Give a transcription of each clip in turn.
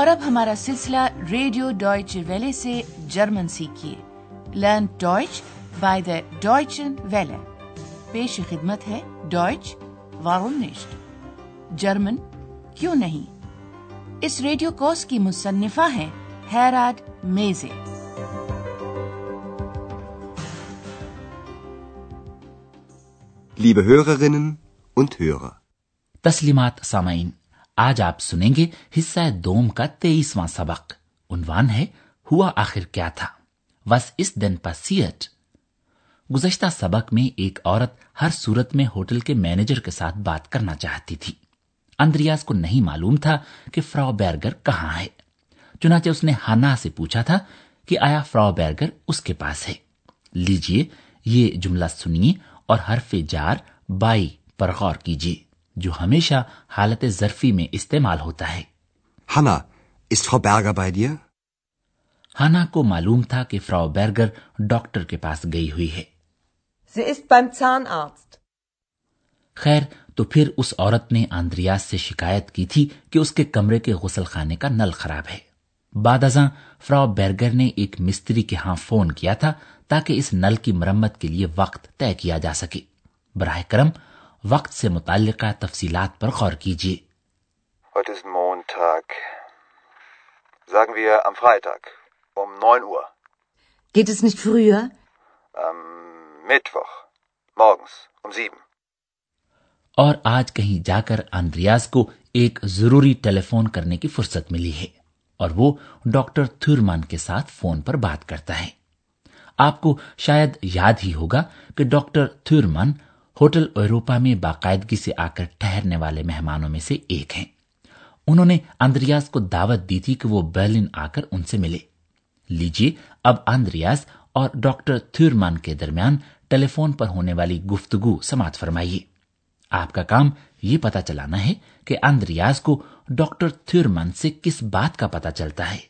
اور اب ہمارا سلسلہ ریڈیو ڈوائچ ویلے سے جرمن سیکھیے۔ Learn Deutsch by the Deutsche ویلے پیش خدمت ہے ڈوائچ وارونشٹ جرمن؟ کیوں نہیں؟ اس ریڈیو کوس کی مصنفہ ہیں ہیراڈ میزے۔ تسلیمات سامعین۔ آج آپ سنیں گے حصہ دوم کا تیئیسواں سبق۔ عنوان ہے، ہوا آخر کیا تھا؟ بس اس دن پاسیٹ گزشتہ سبق میں ایک عورت ہر صورت میں ہوٹل کے مینیجر کے ساتھ بات کرنا چاہتی تھی۔ اندریاز کو نہیں معلوم تھا کہ فرا بیرگر کہاں ہے۔ چنانچہ اس نے ہانا سے پوچھا تھا کہ آیا فرا بیرگر اس کے پاس ہے۔ لیجیے یہ جملہ سنیے اور حرف جار بائی پر غور کیجیے جو ہمیشہ حالت ظرفی میں استعمال ہوتا ہے۔ ہانا اس فرو بیرگر بائی دیا؟ ہانا کو معلوم تھا کہ فراو بیرگر ڈاکٹر کے پاس گئی ہوئی ہے۔ Sie ist beim Zahnarzt. خیر تو پھر اس عورت نے آندریاز سے شکایت کی تھی کہ اس کے کمرے کے غسل خانے کا نل خراب ہے۔ بعد ازاں فراو بیرگر نے ایک مستری کے ہاں فون کیا تھا تاکہ اس نل کی مرمت کے لیے وقت طے کیا جا سکے۔ براہ کرم وقت سے متعلقہ تفصیلات پر غور کیجیے۔ اور آج کہیں جا کر آندریاز کو ایک ضروری ٹیلی فون کرنے کی فرصت ملی ہے اور وہ ڈاکٹر تھورمان کے ساتھ فون پر بات کرتا ہے۔ آپ کو شاید یاد ہی ہوگا کہ ڈاکٹر تھورمان ہوٹل ایروپا میں باقاعدگی سے آ کر ٹھہرنے والے مہمانوں میں سے ایک ہیں۔ انہوں نے اندریاز کو دعوت دی تھی کہ وہ برلن آ کر ان سے ملے۔ لیجیے، اب اندریاز اور ڈاکٹر تھورمان کے درمیان ٹیلی فون پر ہونے والی گفتگو سماعت فرمائیے۔ آپ کا کام یہ پتا چلانا ہے کہ اندریاز کو ڈاکٹر تھورمان سے کس بات کا پتا چلتا ہے۔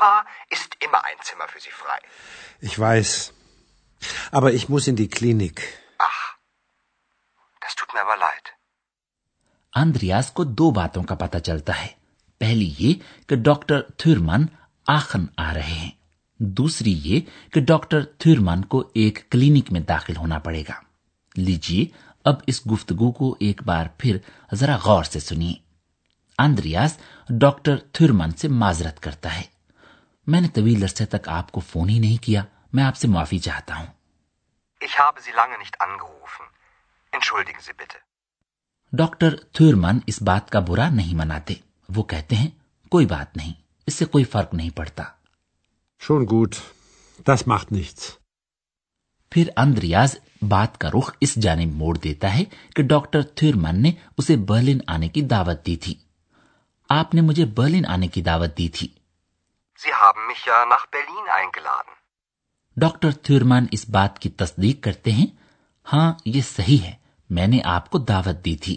Opa ist immer ein Zimmer für Sie frei. Ich weiß. Aber ich muss in die Klinik. Ach, das tut mir aber leid. Andreas کو دو باتوں کا پتہ چلتا ہے پہلی یہ کہ ڈاکٹر تھرمن آخن آ رہے ہیں دوسری یہ کہ ڈاکٹر تھرمن کو ایک کلینک میں داخل ہونا پڑے گا لیجیے اب اس گفتگو کو ایک بار پھر ذرا غور سے سنیے آندریاس ڈاکٹر تھرمن سے معذرت کرتا ہے میں نے طویل عرصے تک آپ کو فون ہی نہیں کیا میں آپ سے معافی چاہتا ہوں Ich habe Sie lange nicht angerufen. Entschuldigen Sie bitte. Doctor Thurmann اس بات کا برا نہیں مناتے وہ کہتے ہیں کوئی بات نہیں اس سے کوئی فرق نہیں پڑتا Schon gut. Das macht nichts. پھر اندریاز بات کا رخ اس جانب موڑ دیتا ہے کہ ڈاکٹر تھورمن نے اسے برلن آنے کی دعوت دی تھی آپ نے مجھے برلن آنے کی دعوت دی تھی Sie haben mich ja nach Berlin eingeladen. Doctor Thurmann اس بات کی تصدیق کرتے ہیں ہاں یہ صحیح ہے میں نے آپ کو دعوت دی تھی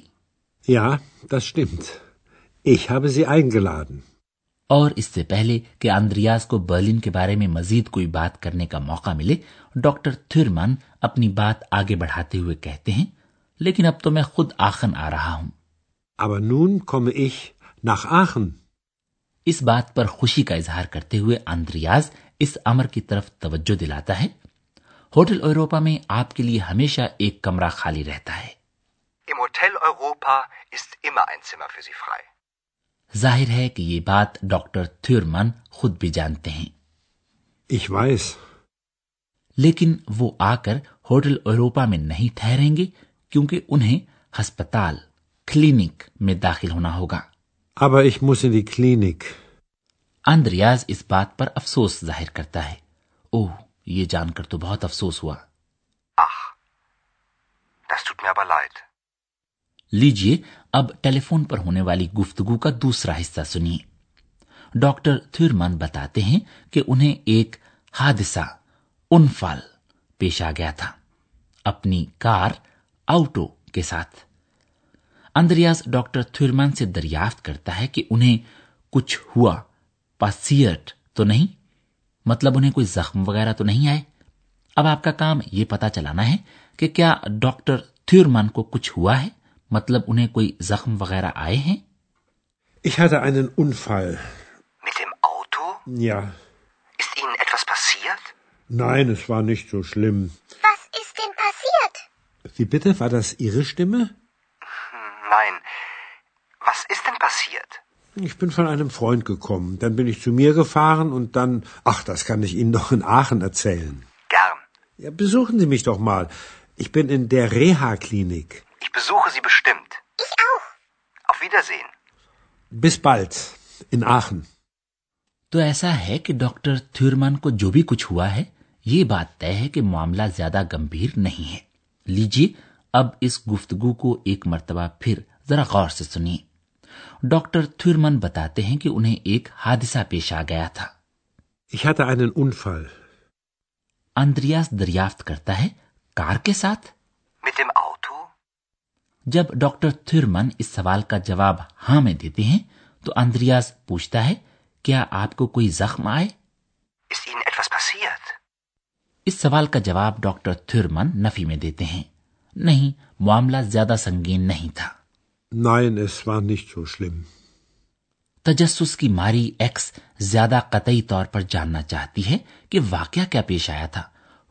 یا das stimmt. Ich habe sie eingeladen. اور اس سے پہلے کہ اندریاز کو برلن کے بارے میں مزید کوئی بات کرنے کا موقع ملے ڈاکٹر تھیورمان اپنی بات آگے بڑھاتے ہوئے کہتے ہیں لیکن اب تو میں خود آخن آ رہا ہوں Aber nun komme ich nach Aachen. اس بات پر خوشی کا اظہار کرتے ہوئے اندریاز اس امر کی طرف توجہ دلاتا ہے۔ ہوٹل یوروپا میں آپ کے لیے ہمیشہ ایک کمرہ خالی رہتا ہے۔ ظاہر ہے کہ یہ بات ڈاکٹر تھیورمن خود بھی جانتے ہیں۔ Ich weiß. لیکن وہ آ کر ہوٹل یوروپا میں نہیں ٹھہریں گے کیونکہ انہیں ہسپتال کلینک میں داخل ہونا ہوگا۔ Aber ich muss in die Klinik. Andreas اس بات پر افسوس ظاہر کرتا ہے۔ او یہ جان کر تو بہت افسوس ہوا۔ لیجیے das tut mir aber leid. اب ٹیلی فون پر ہونے والی گفتگو کا دوسرا حصہ سنیے۔ ڈاکٹر تھرمن بتاتے ہیں کہ انہیں ایک حادثہ انفال پیش آ گیا تھا۔ اپنی کار آؤٹو کے ساتھ۔ اندریاز ڈاکٹر تھورمان سے دریافت کرتا ہے کہ انہیں کچھ ہوا پاسیٹ تو نہیں مطلب انہیں کوئی زخم وغیرہ تو نہیں آئے اب آپ کا کام یہ پتا چلانا ہے کہ کیا ڈاکٹر تھورمان کو کچھ ہوا ہے مطلب انہیں کوئی زخم وغیرہ آئے ہیں Ich hatte einen Unfall. Mit dem Auto? Ja. Ist Ihnen etwas passiert? Nein, es war nicht so schlimm. Was ist denn passiert? Wie bitte? War das Ihre Stimme? passiert. Ich bin von einem Freund gekommen. Dann bin ich zu mir gefahren und dann... Ach, das kann ich Ihnen doch in Aachen erzählen. Gern. Ja, besuchen Sie mich doch mal. Ich bin in der Reha-Klinik. Ich besuche Sie bestimmt. Ich auch. Auf Wiedersehen. Bis bald. In Aachen. تو ایسا ہے کہ doctor تھرمان کو جو بھی کچھ ہوا ہے یہ بات طے ہے کہ معاملہ زیادہ گمبھیر نہیں ہے لیجیے اب اس گفتگو کو ایک مرتبہ پھر ذرا غور سے سنیے ڈاکٹر تھورمن بتاتے ہیں کہ انہیں ایک حادثہ پیش آ گیا تھا ich hatte einen Unfall. Andreas دریافت کرتا ہے کار کے ساتھ Mit dem Auto? جب ڈاکٹر تھرمن اس سوال کا جواب ہاں میں دیتے ہیں تو اندریاس پوچھتا ہے کیا آپ کو کوئی زخم آئے Ist Ihnen etwas passiert? اس سوال کا جواب ڈاکٹر تھورمن نفی میں دیتے ہیں نہیں معاملہ زیادہ سنگین نہیں تھا Nein, es war nicht so schlimm. تجسس کی ماری ایکس زیادہ قطعی طور پر جاننا چاہتی ہے کہ واقعہ کیا پیش آیا تھا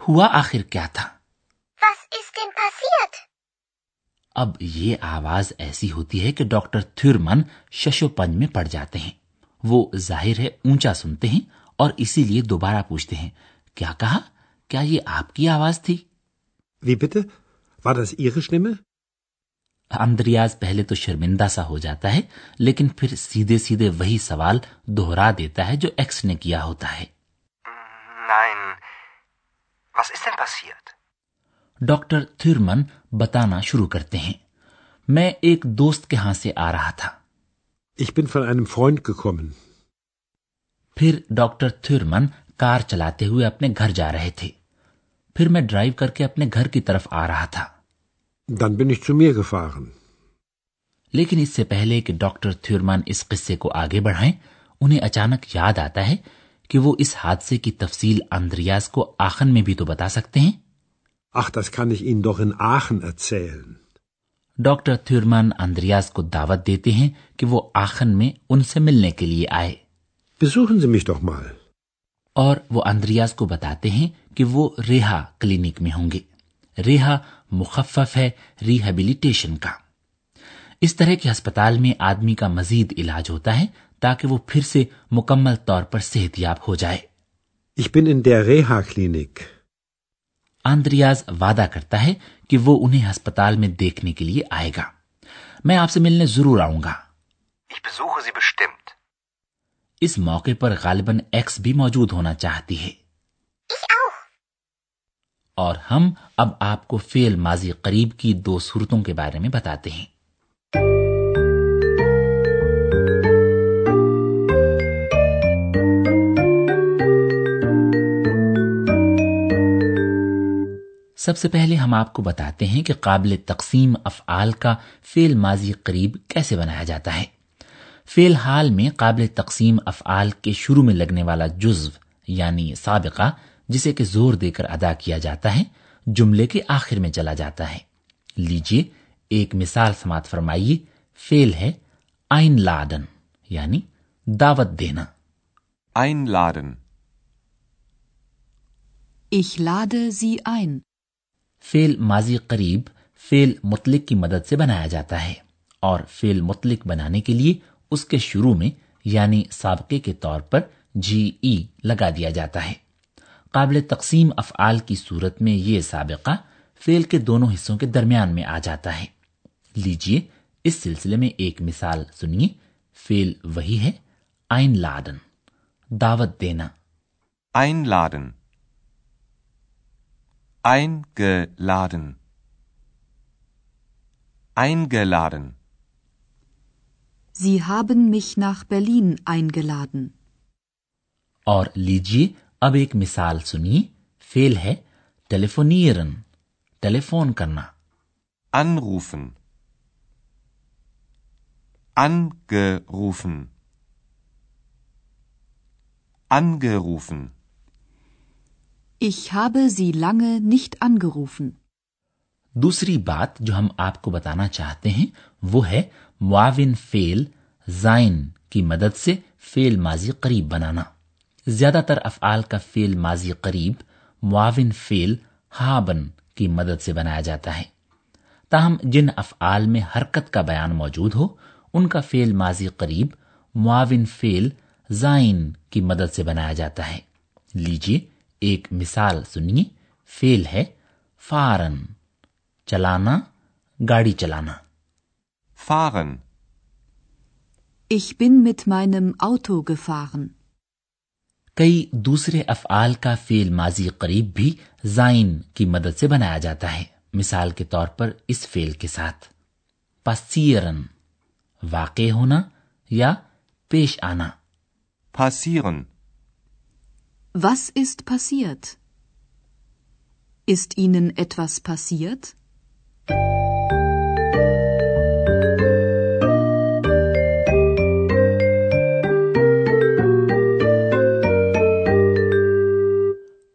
ہوا آخر کیا تھا اب یہ آواز ایسی ہوتی ہے کہ ڈاکٹر تھرمن ششو پنج میں پڑ جاتے ہیں وہ ظاہر ہے اونچا سنتے ہیں اور اسی لیے دوبارہ پوچھتے ہیں کیا کہا کیا یہ آپ کی آواز تھی Wie bitte? War das Ihre Stimme? Andreas پہلے تو شرمندہ سا ہو جاتا ہے لیکن پھر سیدھے سیدھے وہی سوال دوہرا دیتا ہے جو ایکس نے کیا ہوتا ہے۔ ڈاکٹر تھرمن بتانا شروع کرتے ہیں۔ میں ایک دوست کے ہاں سے آ رہا تھا۔ Ich bin von einem Freund gekommen. پھر ڈاکٹر تھرمن کار چلاتے ہوئے اپنے گھر جا رہے تھے۔ پھر میں ڈرائیو کر کے اپنے گھر کی طرف آ رہا تھا۔ Dann bin ich zu mir gefahren. لیکن اس سے پہلے کہ ڈاکٹر تھیورمان اس قصے کو آگے بڑھائیں انہیں اچانک یاد آتا ہے کہ وہ اس حادثے کی تفصیل اندریاز کو آخن میں بھی تو بتا سکتے ہیں Ach, das kann ich Ihnen doch in Aachen erzählen. Doctor Thurmann Andreas کو دعوت دیتے ہیں کہ وہ آخن میں ان سے ملنے کے لیے آئے Besuchen Sie mich doch mal. اور وہ اندریاز کو بتاتے ہیں کہ وہ ریحا کلینک میں ہوں گے ریہا مخفف ہے ریہیبلیٹیشن کا۔ اس طرح کے ہسپتال میں آدمی کا مزید علاج ہوتا ہے تاکہ وہ پھر سے مکمل طور پر صحت یاب ہو جائے۔ Ich bin in der Reha آندریاز وعدہ کرتا ہے کہ وہ انہیں ہسپتال میں دیکھنے کے لیے آئے گا۔ میں آپ سے ملنے ضرور آؤں گا۔ Ich sie اس موقع پر غالباً ایکس بھی موجود ہونا چاہتی ہے۔ اور ہم اب آپ کو فعل ماضی قریب کی دو صورتوں کے بارے میں بتاتے ہیں۔ سب سے پہلے ہم آپ کو بتاتے ہیں کہ قابل تقسیم افعال کا فعل ماضی قریب کیسے بنایا جاتا ہے۔ فی الحال میں قابل تقسیم افعال کے شروع میں لگنے والا جزو یعنی سابقہ جسے کہ زور دے کر ادا کیا جاتا ہے جملے کے آخر میں چلا جاتا ہے۔ لیجیے ایک مثال سماعت فرمائیے فیل ہے آئن لادن یعنی دعوت دینا۔ آئن لادن۔ فیل ماضی قریب فیل مطلق کی مدد سے بنایا جاتا ہے اور فیل مطلق بنانے کے لیے اس کے شروع میں یعنی سابقے کے طور پر جی ای لگا دیا جاتا ہے۔ قابل تقسیم افعال کی صورت میں یہ سابقہ فعل کے دونوں حصوں کے درمیان میں آ جاتا ہے۔ لیجیے اس سلسلے میں ایک مثال سنیے۔ فعل وہی ہے آئن لادن دعوت دینا۔ آئن لادن آئن گلادن آئن گلادن Sie haben mich nach Berlin eingeladen. اور لیجیے اب ایک مثال سنیے فیل ہے ٹیلیفونیئرن ٹیلیفون کرنا۔ anrufen angerufen angerufen ich habe sie lange nicht angerufen. دوسری بات جو ہم آپ کو بتانا چاہتے ہیں وہ ہے معاون فیل زائن کی مدد سے فیل ماضی قریب بنانا۔ زیادہ تر افعال کا فیل ماضی قریب معاون فیل ہابن کی مدد سے بنایا جاتا ہے۔ تاہم جن افعال میں حرکت کا بیان موجود ہو ان کا فعل ماضی قریب معاون فیل زائن کی مدد سے بنایا جاتا ہے۔ لیجیے ایک مثال سنیے۔ فیل ہے فارن چلانا گاڑی چلانا۔ فارن۔ Ich bin mit meinem Auto gefahren. کئی دوسرے افعال کا فیل ماضی قریب بھی زائن کی مدد سے بنایا جاتا ہے مثال کے طور پر اس فیل کے ساتھ پسیرن واقع ہونا یا پیش آنا پسیرن Was ist passiert? Ist Ihnen etwas passiert?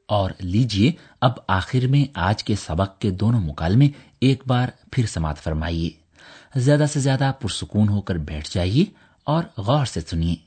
اور لیجیے اب آخر میں آج کے سبق کے دونوں مکالمے ایک بار پھر سماعت فرمائیے۔ زیادہ سے زیادہ پرسکون ہو کر بیٹھ جائیے اور غور سے سنیے۔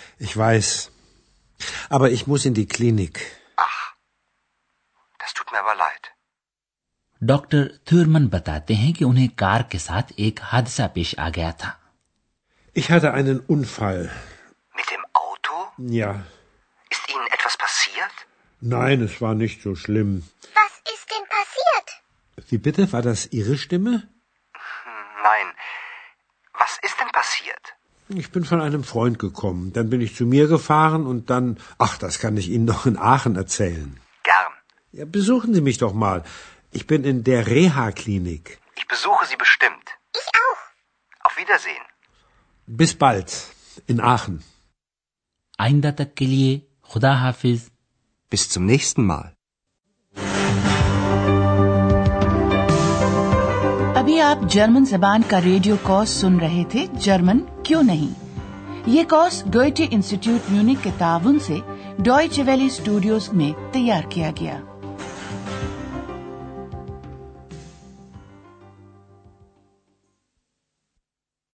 Ich weiß. Aber ich muss in die Klinik. Ach, das tut mir aber leid. Doctor Thurmann بتاتے ہیں کہ انہیں کار کے ساتھ ایک حادثہ پیش آ گیا تھا ich hatte einen Unfall. Mit dem Auto? Ja. Ist Ihnen etwas passiert? Nein, es war nicht so schlimm. Was ist denn passiert? Wie bitte, war das Ihre Stimme? Nein. Was ist denn passiert? یہ پھر پھر عل فوین تین اختصر نشن آخر اتسو مال انہ گئی ہا clinic آئندہ تک کے لیے خدا حافظ پار ابھی آپ جرمن زبان کا ریڈیو کورس سن رہے تھے؟ جرمن کیوں نہیں؟ یہ کورس ڈوئچے انسٹیٹیوٹ میونک کے تعاون سے ڈوئچے ویلی اسٹوڈیوز میں تیار کیا گیا۔